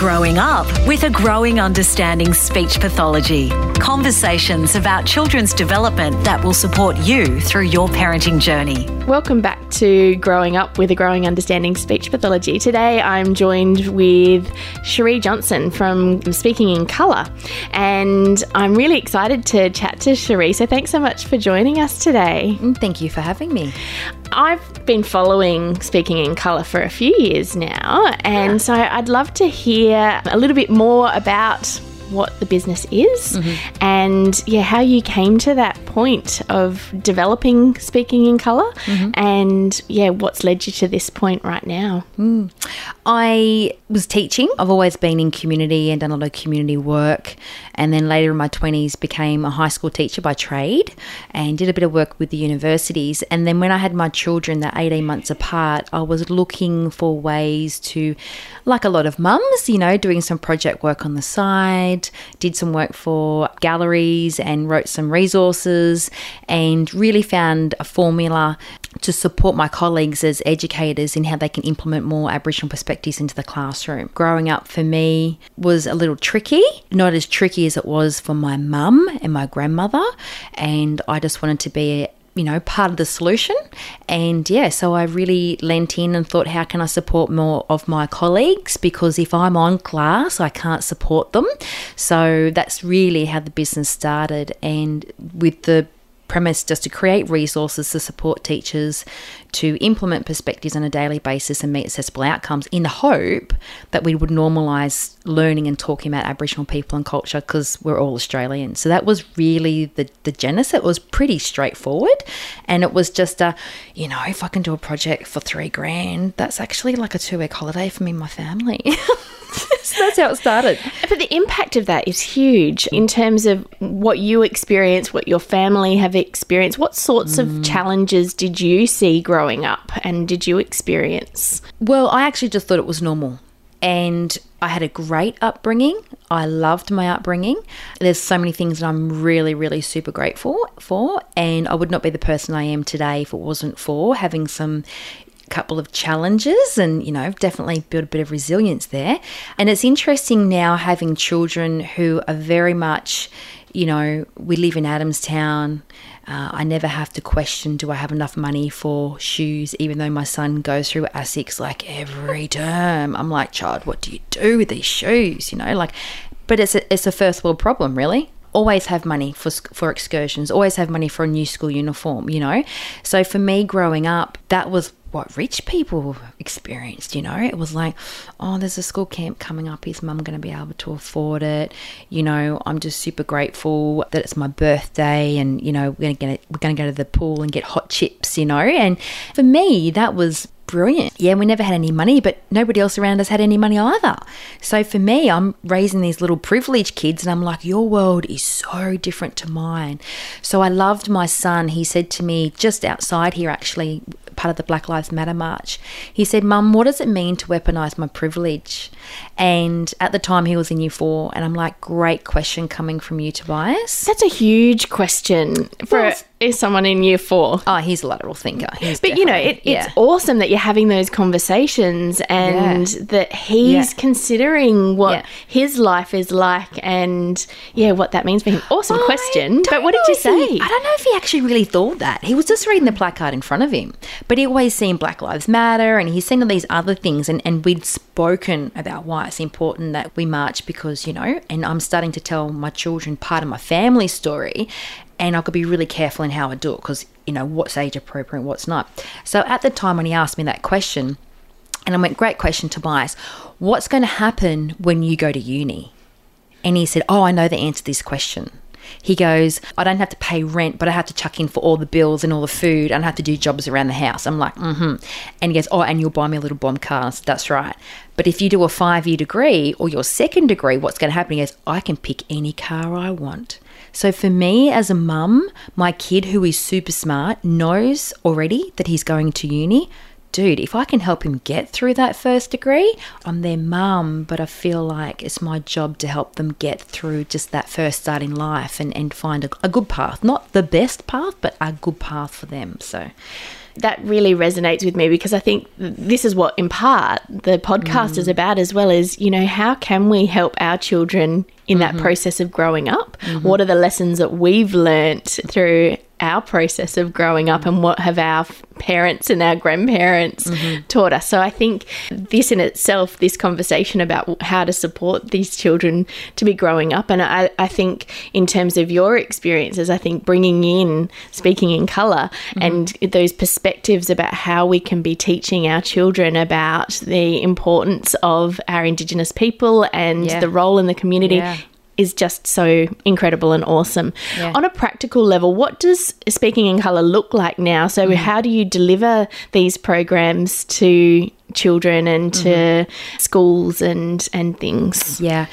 Growing Up with a Growing Understanding Speech Pathology. Conversations about children's development that will support you through your parenting journey. Welcome back to Growing Up with a Growing Understanding Speech Pathology. Today I'm joined with Cherie Johnson from Speaking in Colour, and I'm really excited to chat to Cherie. So thanks so much for joining us today. Mm, Thank you for having me. I've been following Speaking in Colour for a few years now, and so I'd love to hear a little bit more about what the business is mm-hmm. and yeah how you came to that point of developing speaking in color mm-hmm. and yeah what's led you to this point right now mm. I was teaching. I've always been in community and done a lot of community work. And then later in my 20s, became a high school teacher by trade and did a bit of work with the universities. And then when I had my children, that 18 months apart, I was looking for ways to, like a lot of mums, you know, doing some project work on the side, did some work for galleries and wrote some resources and really found a formula to support my colleagues as educators in how they can implement more Aboriginal perspectives into the classroom. Growing up for me was a little tricky, not as tricky as it was for my mum and my grandmother. And I just wanted to be you know, part of the solution. And yeah, so I really lent in and thought, how can I support more of my colleagues? Because if I'm on class, I can't support them. So that's really how the business started. And with the premise just to create resources to support teachers to implement perspectives on a daily basis and meet accessible outcomes in the hope that we would normalise learning and talking about Aboriginal people and culture because we're all Australians. So that was really the, the genesis. It was pretty straightforward. And it was just a, you know, if I can do a project for three grand, that's actually like a two week holiday for me and my family. so that's how it started. but the impact of that is huge in terms of what you experience what your family have experienced what sorts of mm. challenges did you see growing up and did you experience Well, I actually just thought it was normal. And I had a great upbringing. I loved my upbringing. There's so many things that I'm really, really super grateful for. And I would not be the person I am today if it wasn't for having some couple of challenges and, you know, definitely built a bit of resilience there. And it's interesting now having children who are very much, you know, we live in Adamstown. Uh, I never have to question do I have enough money for shoes, even though my son goes through ASICs like every term. I'm like, child, what do you do with these shoes? You know, like, but it's a, it's a first world problem, really. Always have money for for excursions. Always have money for a new school uniform. You know, so for me growing up, that was what rich people experienced, you know? It was like, oh, there's a school camp coming up. Is mum going to be able to afford it? You know, I'm just super grateful that it's my birthday and, you know, we're going to get we're going to go to the pool and get hot chips, you know? And for me, that was brilliant. Yeah, we never had any money, but nobody else around us had any money either. So for me, I'm raising these little privileged kids and I'm like, your world is so different to mine. So I loved my son. He said to me just outside here, actually, part of the Black Lives Matter march, he said, Mum, what does it mean to weaponize my privilege? And at the time, he was in year four. And I'm like, great question coming from you, Tobias. that's a huge question for Well, is someone in year four Oh, he's a lateral thinker. He's but you know, it, definitely- it's awesome that you're having those conversations and that he's Yeah. considering what Yeah. his life is like and yeah, what that means for him. Awesome I question. But what did you if he- say? I don't know if he actually really thought that. He was just reading the placard in front of him. But he always seen Black Lives Matter and he's seen all these other things and, and we'd spoken about why it's important that we march because, you know, and I'm starting to tell my children part of my family story and I could be really careful in how I do it because, you know, what's age appropriate what's not. So at the time when he asked me that question, and I went, Great question, Tobias. What's going to happen when you go to uni? And he said, Oh, I know the answer to this question. He goes, I don't have to pay rent, but I have to chuck in for all the bills and all the food, and I have to do jobs around the house. I'm like, mm hmm. And he goes, Oh, and you'll buy me a little bomb car. Said, That's right. But if you do a five year degree or your second degree, what's going to happen? He goes, I can pick any car I want. So for me as a mum, my kid who is super smart knows already that he's going to uni dude, if I can help him get through that first degree, I'm their mum, but I feel like it's my job to help them get through just that first start in life and, and find a, a good path. Not the best path, but a good path for them. So, that really resonates with me because I think this is what, in part, the podcast mm. is about as well as, you know, how can we help our children in mm-hmm. that process of growing up? Mm-hmm. What are the lessons that we've learnt through our process of growing up and what have our parents and our grandparents mm-hmm. taught us. So I think this in itself, this conversation about how to support these children to be growing up, and I, I think in terms of your experiences, I think bringing in speaking in color mm-hmm. and those perspectives about how we can be teaching our children about the importance of our Indigenous people and yeah. the role in the community yeah is just so incredible and awesome. Yeah. On a practical level, what does speaking in colour look like now? So, mm-hmm. how do you deliver these programs to children and to mm-hmm. schools and and things? Yeah.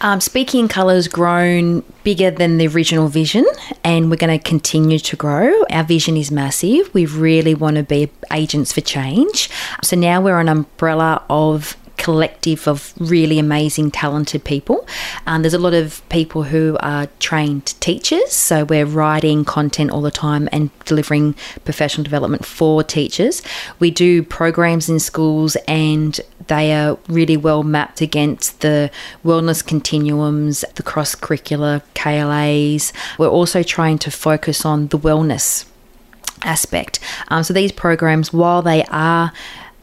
Um, Speaking in Colour has grown bigger than the original vision, and we're going to continue to grow. Our vision is massive. We really want to be agents for change. So now we're an umbrella of collective of really amazing, talented people. Um, there's a lot of people who are trained teachers, so we're writing content all the time and delivering professional development for teachers. We do programs in schools and they are really well mapped against the wellness continuums, the cross curricular KLAs. We're also trying to focus on the wellness aspect. Um, so these programs, while they are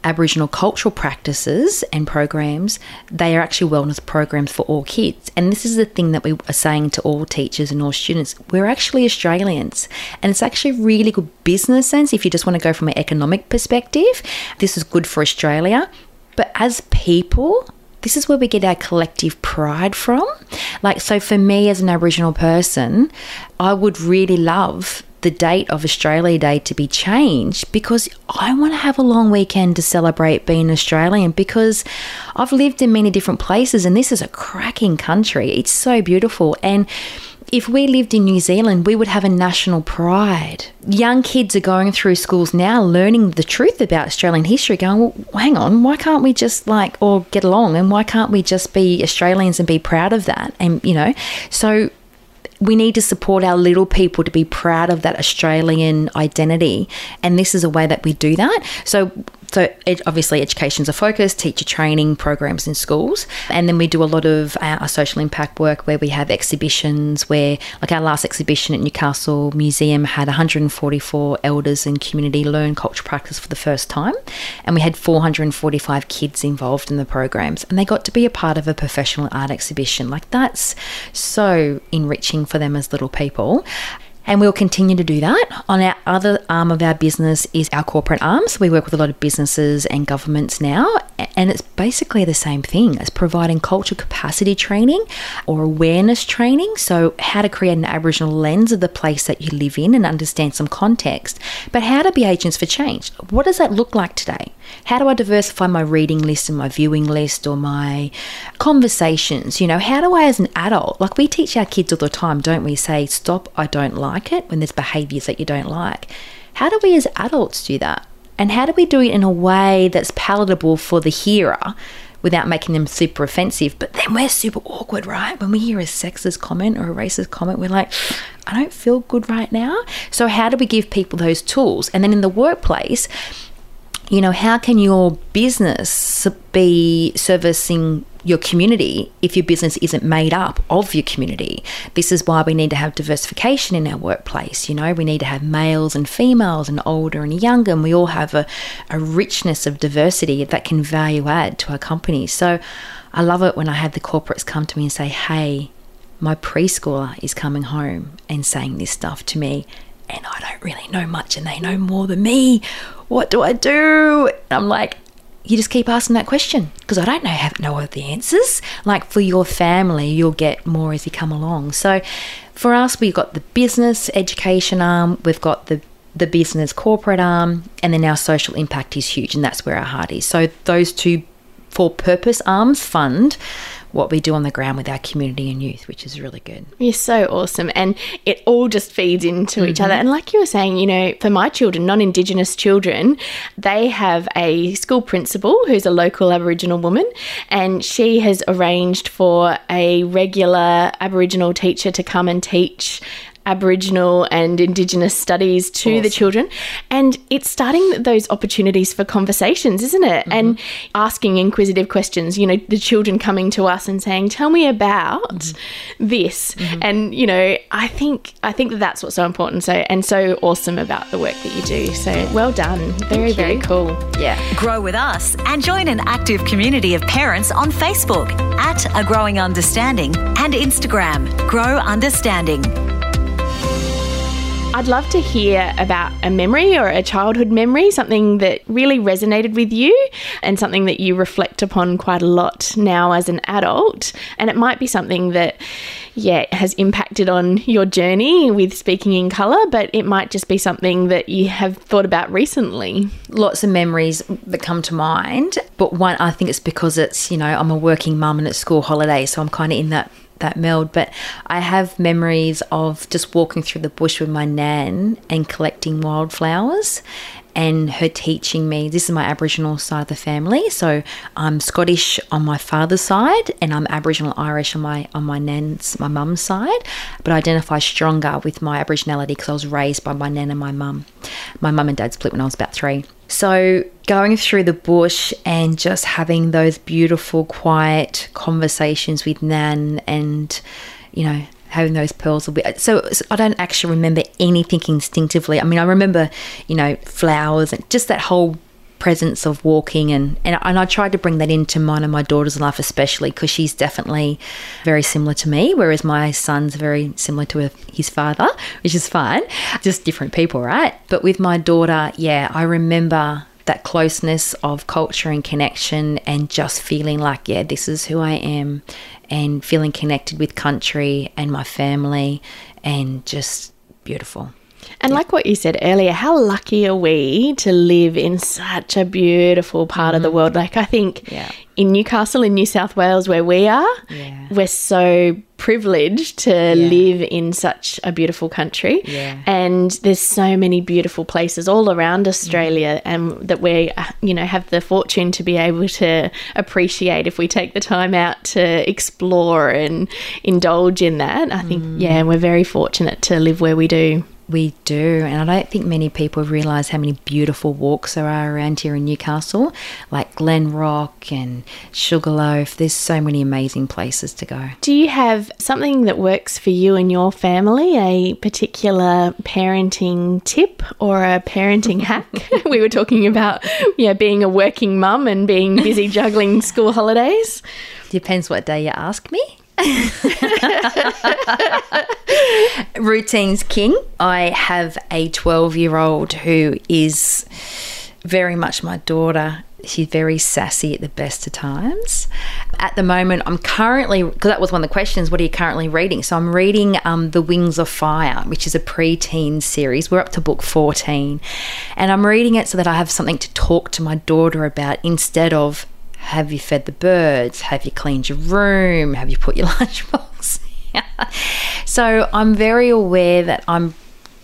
Aboriginal cultural practices and programs, they are actually wellness programs for all kids. And this is the thing that we are saying to all teachers and all students. We're actually Australians. And it's actually really good business sense if you just want to go from an economic perspective. This is good for Australia. But as people, this is where we get our collective pride from. Like, so for me as an Aboriginal person, I would really love the date of Australia Day to be changed because I want to have a long weekend to celebrate being Australian because I've lived in many different places and this is a cracking country. It's so beautiful. And if we lived in New Zealand, we would have a national pride. Young kids are going through schools now learning the truth about Australian history, going, well, hang on, why can't we just like, or get along, and why can't we just be Australians and be proud of that? And, you know, so we need to support our little people to be proud of that Australian identity. And this is a way that we do that. So so obviously education's a focus, teacher training programs in schools, and then we do a lot of uh, our social impact work where we have exhibitions where, like our last exhibition at Newcastle Museum had 144 elders and community learn cultural practice for the first time, and we had 445 kids involved in the programs, and they got to be a part of a professional art exhibition. Like that's so enriching for them as little people. And we'll continue to do that. On our other arm of our business is our corporate arm. So we work with a lot of businesses and governments now. And it's basically the same thing as providing culture capacity training or awareness training. So, how to create an Aboriginal lens of the place that you live in and understand some context. But how to be agents for change. What does that look like today? How do I diversify my reading list and my viewing list or my conversations? You know, how do I, as an adult, like we teach our kids all the time, don't we? Say, stop, I don't like it when there's behaviors that you don't like. How do we as adults do that? And how do we do it in a way that's palatable for the hearer without making them super offensive? But then we're super awkward, right? When we hear a sexist comment or a racist comment, we're like, I don't feel good right now. So, how do we give people those tools? And then in the workplace, you know, how can your business be servicing your community if your business isn't made up of your community? This is why we need to have diversification in our workplace. You know, we need to have males and females and older and younger, and we all have a, a richness of diversity that can value add to our company. So I love it when I have the corporates come to me and say, hey, my preschooler is coming home and saying this stuff to me and I don't really know much and they know more than me. What do I do? I'm like, you just keep asking that question because I don't know have know the answers. Like for your family, you'll get more as you come along. So for us, we've got the business education arm, we've got the the business corporate arm, and then our social impact is huge, and that's where our heart is. So those two for purpose arms fund what we do on the ground with our community and youth, which is really good. You're so awesome. And it all just feeds into mm-hmm. each other. And like you were saying, you know, for my children, non Indigenous children, they have a school principal who's a local Aboriginal woman, and she has arranged for a regular Aboriginal teacher to come and teach Aboriginal and Indigenous studies to the children. And it's starting those opportunities for conversations, isn't it? And mm-hmm. asking inquisitive questions, you know, the children coming to us and saying, tell me about mm-hmm. this. Mm-hmm. And, you know, I think, I think that that's what's so important. So, and so awesome about the work that you do. So well done. Very, very cool. Yeah. Grow with us and join an active community of parents on Facebook at A Growing Understanding and Instagram, Grow Understanding. I'd love to hear about a memory or a childhood memory, something that really resonated with you and something that you reflect upon quite a lot now as an adult. And it might be something that, yeah, has impacted on your journey with speaking in colour, but it might just be something that you have thought about recently. lots of memories that come to mind. But one, I think it's because it's you know I'm a working mum and it's school holidays, so I'm kind of in that that meld. But I have memories of just walking through the bush with my nan and collecting wildflowers. And her teaching me, this is my Aboriginal side of the family. So I'm Scottish on my father's side, and I'm Aboriginal Irish on my on my nan's my mum's side. But I identify stronger with my Aboriginality because I was raised by my nan and my mum. My mum and dad split when I was about three. So going through the bush and just having those beautiful, quiet conversations with Nan and, you know, having those pearls will be so, so I don't actually remember anything instinctively. I mean, I remember, you know, flowers and just that whole presence of walking and, and and I tried to bring that into mine and my daughter's life especially because she's definitely very similar to me whereas my son's very similar to his father which is fine just different people right but with my daughter yeah I remember that closeness of culture and connection and just feeling like yeah this is who I am and feeling connected with country and my family and just beautiful And like what you said earlier, how lucky are we to live in such a beautiful part of the mm. world? Like, I think Yeah. in Newcastle, in New South Wales, where we are, Yeah. we're so privileged to live in such a beautiful country. Yeah. And there's so many beautiful places all around Australia, mm. and that we, you know, have the fortune to be able to appreciate if we take the time out to explore and indulge in that. I think, mm. yeah, we're very fortunate to live where we do. We do, and I don't think many people realise how many beautiful walks there are around here in Newcastle, like Glenrock and Sugarloaf. There's so many amazing places to go. Do you have something that works for you and your family? A particular parenting tip or a parenting hack? we were talking about, yeah, being a working mum and being busy juggling school holidays. Depends what day you ask me. Routine's king. I have a 12 year old who is very much my daughter. She's very sassy at the best of times. At the moment, I'm currently, because that was one of the questions, what are you currently reading? So I'm reading um, The Wings of Fire, which is a preteen series. We're up to book 14. And I'm reading it so that I have something to talk to my daughter about instead of have you fed the birds? Have you cleaned your room? Have you put your lunchbox? so I'm very aware that I'm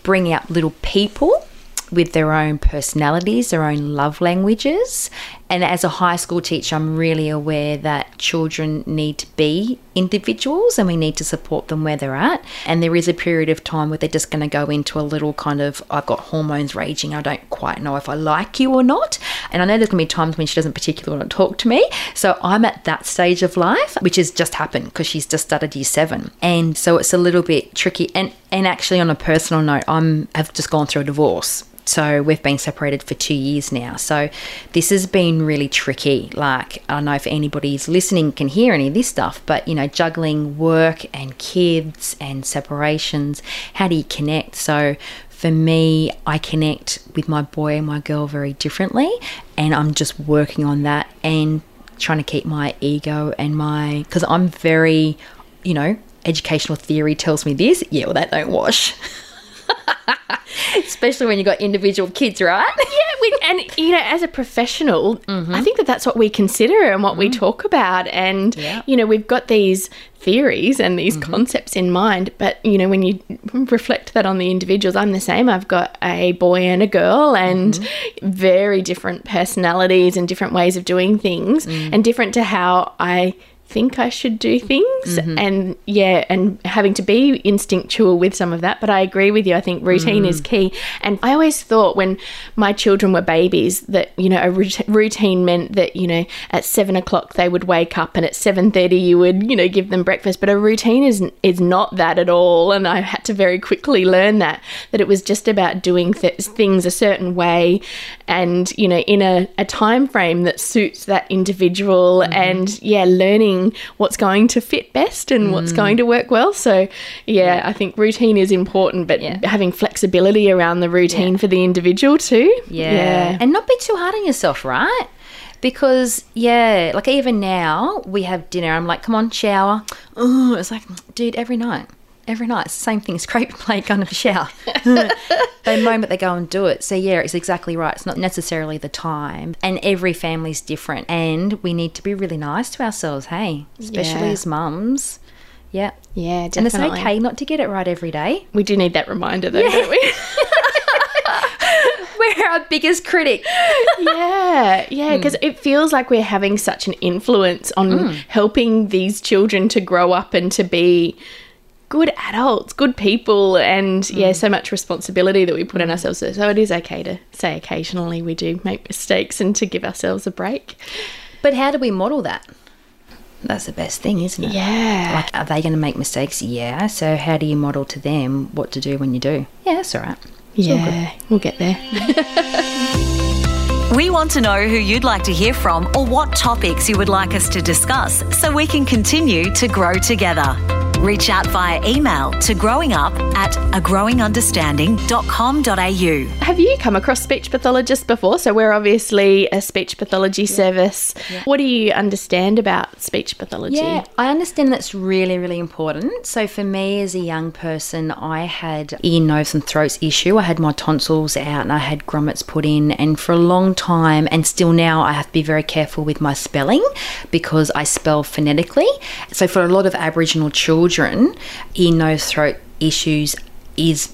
bringing up little people with their own personalities, their own love languages. And as a high school teacher, I'm really aware that children need to be individuals and we need to support them where they're at. And there is a period of time where they're just going to go into a little kind of, I've got hormones raging, I don't quite know if I like you or not. And I know there's going to be times when she doesn't particularly want to talk to me. So I'm at that stage of life, which has just happened because she's just started year seven. And so it's a little bit tricky. And, and actually, on a personal note, I'm, I've just gone through a divorce. So we've been separated for two years now. So this has been really tricky. Like, I don't know if anybody's listening can hear any of this stuff, but you know, juggling work and kids and separations, how do you connect? So for me, I connect with my boy and my girl very differently. And I'm just working on that and trying to keep my ego and my, because I'm very, you know, educational theory tells me this. Yeah, well, that don't wash. Especially when you've got individual kids, right? Yeah, we, and you know, as a professional, mm-hmm. I think that that's what we consider and what we mm-hmm. talk about. And Yeah. you know, we've got these theories and these mm-hmm. concepts in mind, but you know, when you reflect that on the individuals, I'm the same. I've got a boy and a girl, and very different personalities and different ways of doing things, mm. and different to how I think I should do mm-hmm. things. Mm-hmm. And yeah, and having to be instinctual with some of that. But I agree with you. I think routine is mm. key. And I always thought when my children were babies that, you know, a rout- routine meant that, you know, at seven o'clock they would wake up and at 7.30 you would, you know, give them breakfast. But a routine is, is not that at all. And I had to very quickly learn that, that it was just about doing th- things a certain way and, you know, in a, a time frame that suits that individual mm-hmm. and, yeah, learning what's going to fit best and what's mm. going to work well. So, yeah, I think routine is important, but Yeah. having flexibility around the routine for the individual too. Yeah. And not be too hard on yourself, right? Because, yeah, like even now we have dinner. I'm like, come on, shower. Oh, it's like, dude, every night. Every night, it's the same thing. Scrape your plate, go and have a shower. the moment they go and do it. So, yeah, it's exactly right. It's not necessarily the time. And every family's different. And we need to be really nice to ourselves, hey? Especially Yeah. as mums. Yeah. Yeah, definitely. And it's okay not to get it right every day. We do need that reminder though, don't we? We're our biggest critic. yeah, yeah, hmm. because it feels like we're having such an influence on hmm. helping these children to grow up and to be good adults, good people, and yeah, mm. so much responsibility that we put on ourselves. So it is okay to say occasionally we do make mistakes and to give ourselves a break. But how do we model that? That's the best thing, isn't it? Yeah. Like, are they going to make mistakes? Yeah. So, how do you model to them what to do when you do? Yeah, that's all right. Yeah, we'll get there. We want to know who you'd like to hear from or what topics you would like us to discuss so we can continue to grow together. Reach out via email to growingup at agrowingunderstanding.com.au. Have you come across speech pathologists before? So we're obviously a speech pathology service. What do you understand about speech pathology? Yeah, I understand that's really, really important. So, for me as a young person, I had ear, nose, and throat issue. I had my tonsils out and I had grommets put in. And for a long time, and still now, I have to be very careful with my spelling because I spell phonetically. So, for a lot of Aboriginal children, ear, nose, throat issues is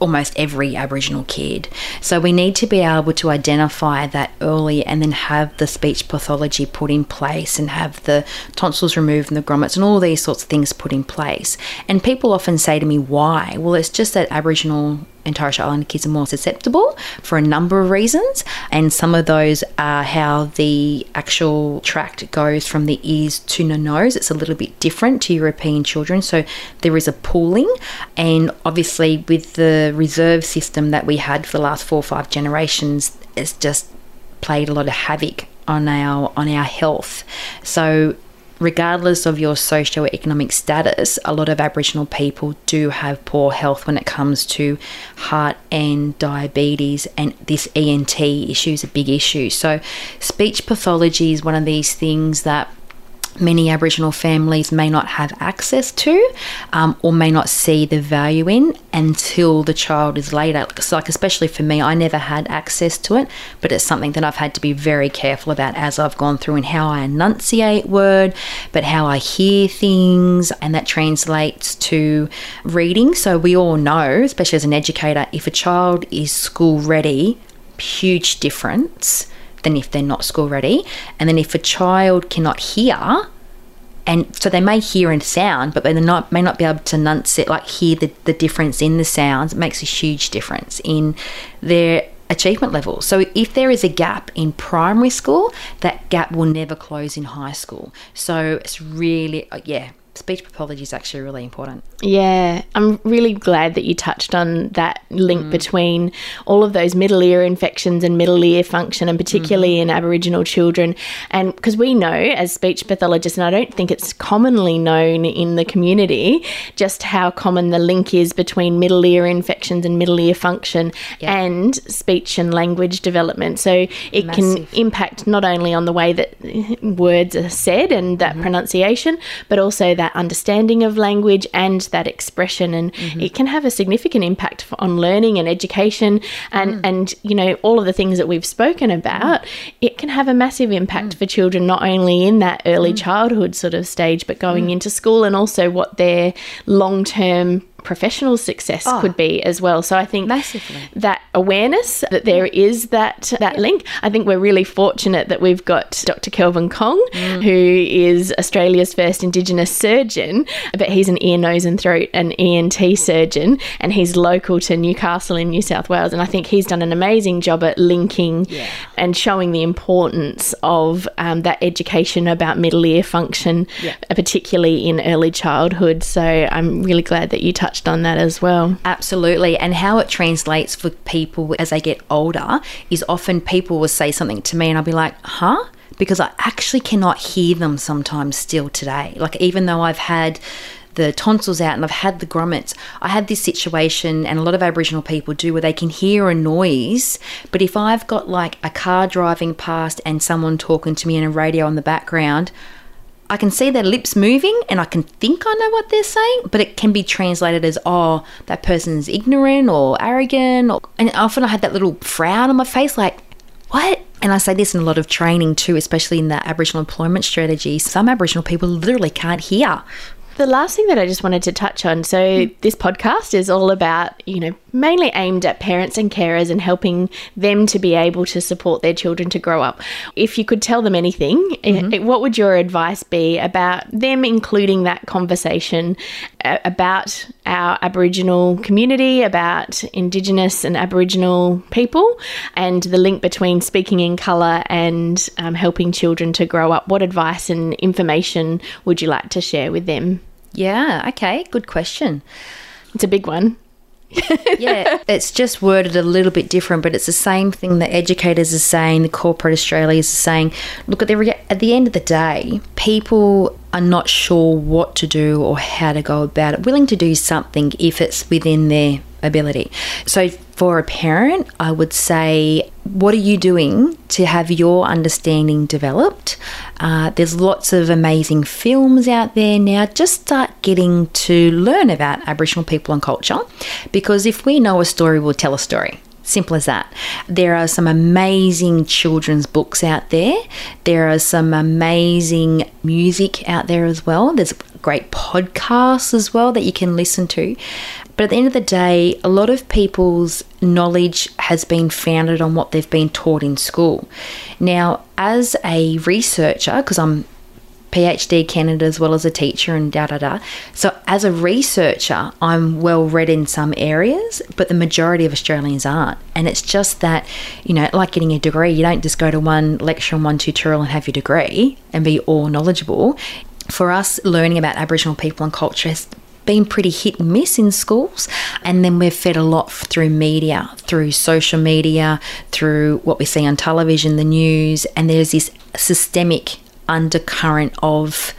almost every Aboriginal kid. So we need to be able to identify that early and then have the speech pathology put in place and have the tonsils removed and the grommets and all these sorts of things put in place. And people often say to me, why? Well, it's just that Aboriginal and Torres Strait Islander kids are more susceptible for a number of reasons, and some of those are how the actual tract goes from the ears to the nose. It's a little bit different to European children, so there is a pooling, and obviously with the reserve system that we had for the last four or five generations, it's just played a lot of havoc on our on our health. So regardless of your socio-economic status, a lot of Aboriginal people do have poor health when it comes to heart and diabetes, and this ENT issue is a big issue. So, speech pathology is one of these things that many Aboriginal families may not have access to um, or may not see the value in until the child is later. So, like, especially for me, I never had access to it, but it's something that I've had to be very careful about as I've gone through and how I enunciate word, but how I hear things, and that translates to reading. So, we all know, especially as an educator, if a child is school ready, huge difference than if they're not school ready. And then if a child cannot hear, and so they may hear and sound, but they not may not be able to enunciate, like hear the, the difference in the sounds. It makes a huge difference in their achievement level. So if there is a gap in primary school, that gap will never close in high school. So it's really, uh, yeah, speech pathology is actually really important. Yeah, I'm really glad that you touched on that link Mm. between all of those middle ear infections and middle ear function, and particularly Mm-hmm. in Aboriginal children. And because we know as speech pathologists, and I don't think it's commonly known in the community, just how common the link is between middle ear infections and middle ear function Yeah. and speech and language development. So it can impact not only on the way that words are said and that pronunciation, but also that understanding of language and that expression. And mm-hmm. it can have a significant impact on learning and education, and mm. and you know all of the things that we've spoken about. Mm. It can have a massive impact mm. for children, not only in that early childhood sort of stage, but going into school and also what their long term professional success could be as well. So I think Oh. Massively. that awareness that there is that that link. I think we're really fortunate that we've got Dr. Kelvin Kong, Mm. who is Australia's first Indigenous surgeon, but he's an ear, nose, and throat and ENT surgeon, and he's local to Newcastle in New South Wales. And I think he's done an amazing job at linking and showing the importance of um, that education about middle ear function, Yeah. particularly in early childhood. So I'm really glad that you touched on that as well. Absolutely. And how it translates for people as they get older is often people will say something to me and I'll be like, huh? Because I actually cannot hear them sometimes still today. Like, even though I've had the tonsils out and I've had the grommets, I had this situation, and a lot of Aboriginal people do, where they can hear a noise. But if I've got like a car driving past and someone talking to me in a radio in the background, I can see their lips moving and I can think I know what they're saying, but it can be translated as, oh, that person's ignorant or arrogant. Or, and often I had that little frown on my face, like, what? And I say this in a lot of training too, especially in the Aboriginal employment strategy. Some Aboriginal people literally can't hear. The last thing that I just wanted to touch on so, this podcast is all about, you know, mainly aimed at parents and carers and helping them to be able to support their children to grow up. If you could tell them anything, eh, what would your advice be about them including that conversation about our Aboriginal community, about Indigenous and Aboriginal people, and the link between speaking in colour and um, helping children to grow up? What advice and information would you like to share with them? Yeah, okay, good question. It's a big one. yeah, it's just worded a little bit different, but it's the same thing that educators are saying, the corporate Australia is saying. Look, at the, re- at the end of the day, people are not sure what to do or how to go about it, willing to do something if it's within their ability. So, for a parent, I would say, what are you doing to have your understanding developed? Uh, there's lots of amazing films out there now. Just start getting to learn about Aboriginal people and culture because if we know a story, we'll tell a story. Simple as that. There are some amazing children's books out there. There are some amazing music out there as well. There's great podcasts as well that you can listen to. But at the end of the day, a lot of people's knowledge has been founded on what they've been taught in school. Now, as a researcher, because I'm PhD candidate as well as a teacher and da da da. So, as a researcher, I'm well read in some areas, but the majority of Australians aren't. And it's just that, you know, like getting a degree, you don't just go to one lecture and one tutorial and have your degree and be all knowledgeable. For us, learning about Aboriginal people and culture has been pretty hit and miss in schools. And then we're fed a lot through media, through social media, through what we see on television, the news, and there's this systemic undercurrent of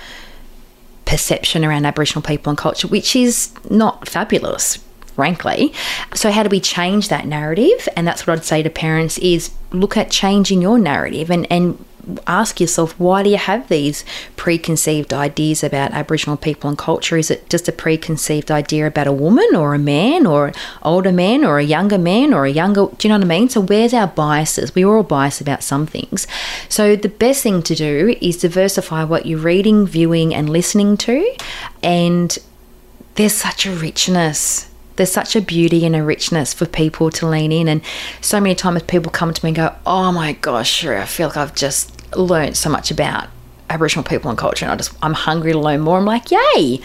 perception around Aboriginal people and culture, which is not fabulous, frankly. So how do we change that narrative? And that's what I'd say to parents is look at changing your narrative and, and ask yourself why do you have these preconceived ideas about Aboriginal people and culture? Is it just a preconceived idea about a woman or a man or an older man or a younger man or a younger do you know what I mean? So where's our biases? We're all biased about some things. So the best thing to do is diversify what you're reading, viewing and listening to and there's such a richness there's such a beauty and a richness for people to lean in. And so many times people come to me and go, Oh my gosh, I feel like I've just learned so much about Aboriginal people and culture and I just I'm hungry to learn more. I'm like, yay.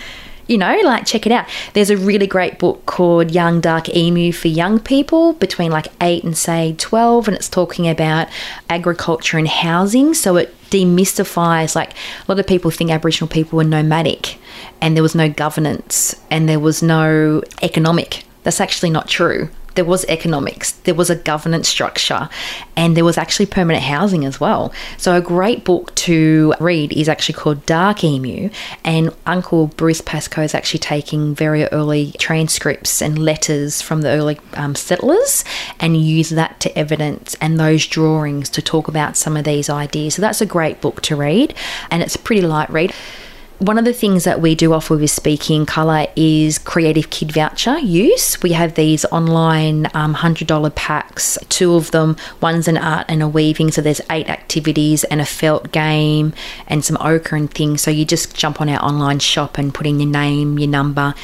You know, like check it out. There's a really great book called Young Dark Emu for young people between like 8 and say 12 and it's talking about agriculture and housing. So it demystifies like a lot of people think Aboriginal people were nomadic and there was no governance and there was no economic. That's actually not true. There was economics, there was a governance structure, and there was actually permanent housing as well. So, a great book to read is actually called Dark Emu, and Uncle Bruce Pascoe is actually taking very early transcripts and letters from the early um, settlers and use that to evidence and those drawings to talk about some of these ideas. So, that's a great book to read, and it's a pretty light read. One of the things that we do offer with Speaking Colour is creative kid voucher use. We have these online um, $100 packs, two of them, one's an art and a weaving. So there's eight activities and a felt game and some ochre and things. So you just jump on our online shop and put in your name, your number,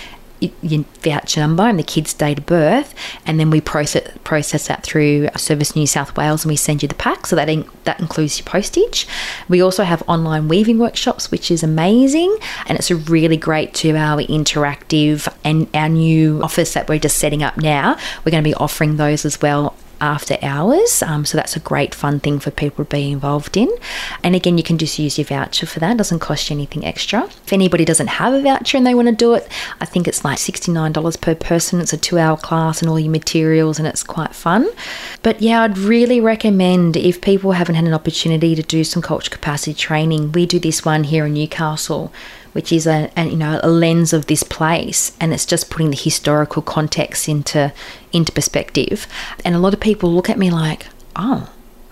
your voucher number and the kid's date of birth, and then we process process that through Service New South Wales, and we send you the pack. So that in, that includes your postage. We also have online weaving workshops, which is amazing, and it's a really great two-hour interactive. And our new office that we're just setting up now, we're going to be offering those as well after hours. Um, so that's a great fun thing for people to be involved in. And again, you can just use your voucher for that. It doesn't cost you anything extra. If anybody doesn't have a voucher and they want to do it, I think it's like $69 per person. It's a two hour class and all your materials, and it's quite fun. But yeah, I'd really recommend if people haven't had an opportunity to do some culture capacity training, we do this one here in Newcastle which is a, a, you know a lens of this place and it's just putting the historical context into into perspective. And a lot of people look at me like oh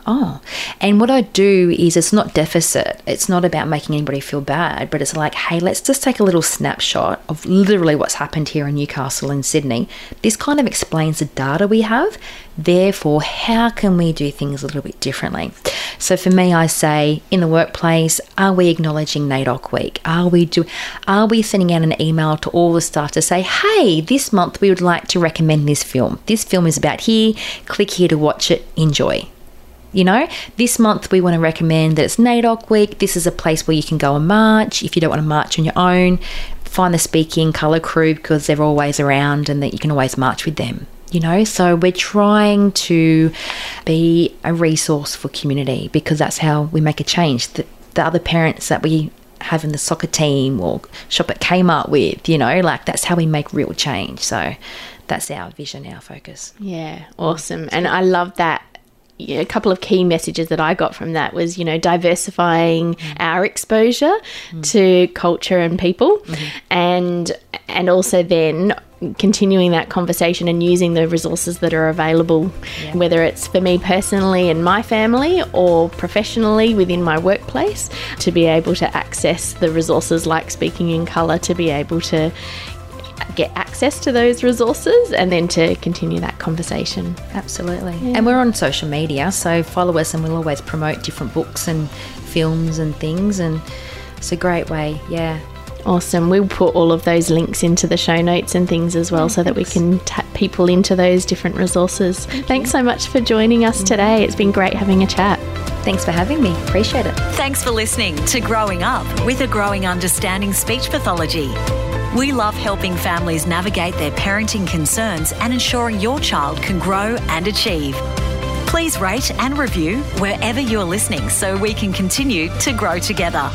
oh and what i do is it's not deficit it's not about making anybody feel bad but it's like hey let's just take a little snapshot of literally what's happened here in newcastle and sydney this kind of explains the data we have therefore how can we do things a little bit differently so for me, I say in the workplace, are we acknowledging NAIDOC week? Are we do are we sending out an email to all the staff to say, hey, this month we would like to recommend this film. This film is about here. Click here to watch it. Enjoy. You know, this month we want to recommend that it's NAIDOC week. This is a place where you can go and march. If you don't want to march on your own, find the speaking colour crew because they're always around and that you can always march with them you know? So we're trying to be a resource for community because that's how we make a change. The, the other parents that we have in the soccer team or shop at Kmart with you know like that's how we make real change. So that's our vision our focus. Yeah awesome. And i love that a couple of key messages that I got from that was, you know, diversifying mm. our exposure mm. to culture and people, mm-hmm. and and also then continuing that conversation and using the resources that are available, yeah. whether it's for me personally and my family or professionally within my workplace, to be able to access the resources like speaking in colour, to be able to get access to those resources and then to continue that conversation. Absolutely. Yeah. And we're on social media, so follow us and we'll always promote different books and films and things and it's a great way, yeah, Awesome. We'll put all of those links into the show notes and things as well yeah, so that we can tap people into those different resources. Thank thanks so much for joining us mm-hmm. today. It's been great having a chat. Thanks for having me. Appreciate it. Thanks for listening to Growing Up with a Growing Understanding Speech Pathology. We love helping families navigate their parenting concerns and ensuring your child can grow and achieve. Please rate and review wherever you're listening so we can continue to grow together.